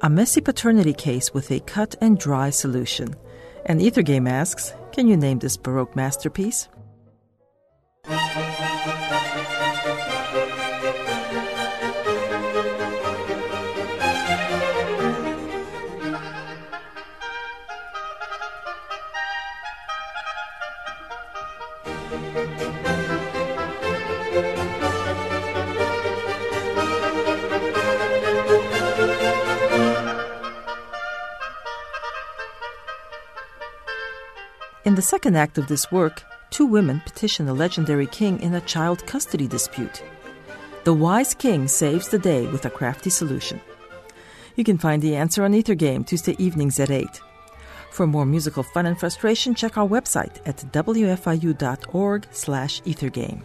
a messy paternity case with a cut and dry solution. And Ethergame asks, can you name this Baroque masterpiece? In the second act of this work, two women petition the legendary king in a child custody dispute. The wise king saves the day with a crafty solution. You can find the answer on Ethergame Tuesday evenings at 8. For more musical fun and frustration, check our website at wfiu.org slash ethergame.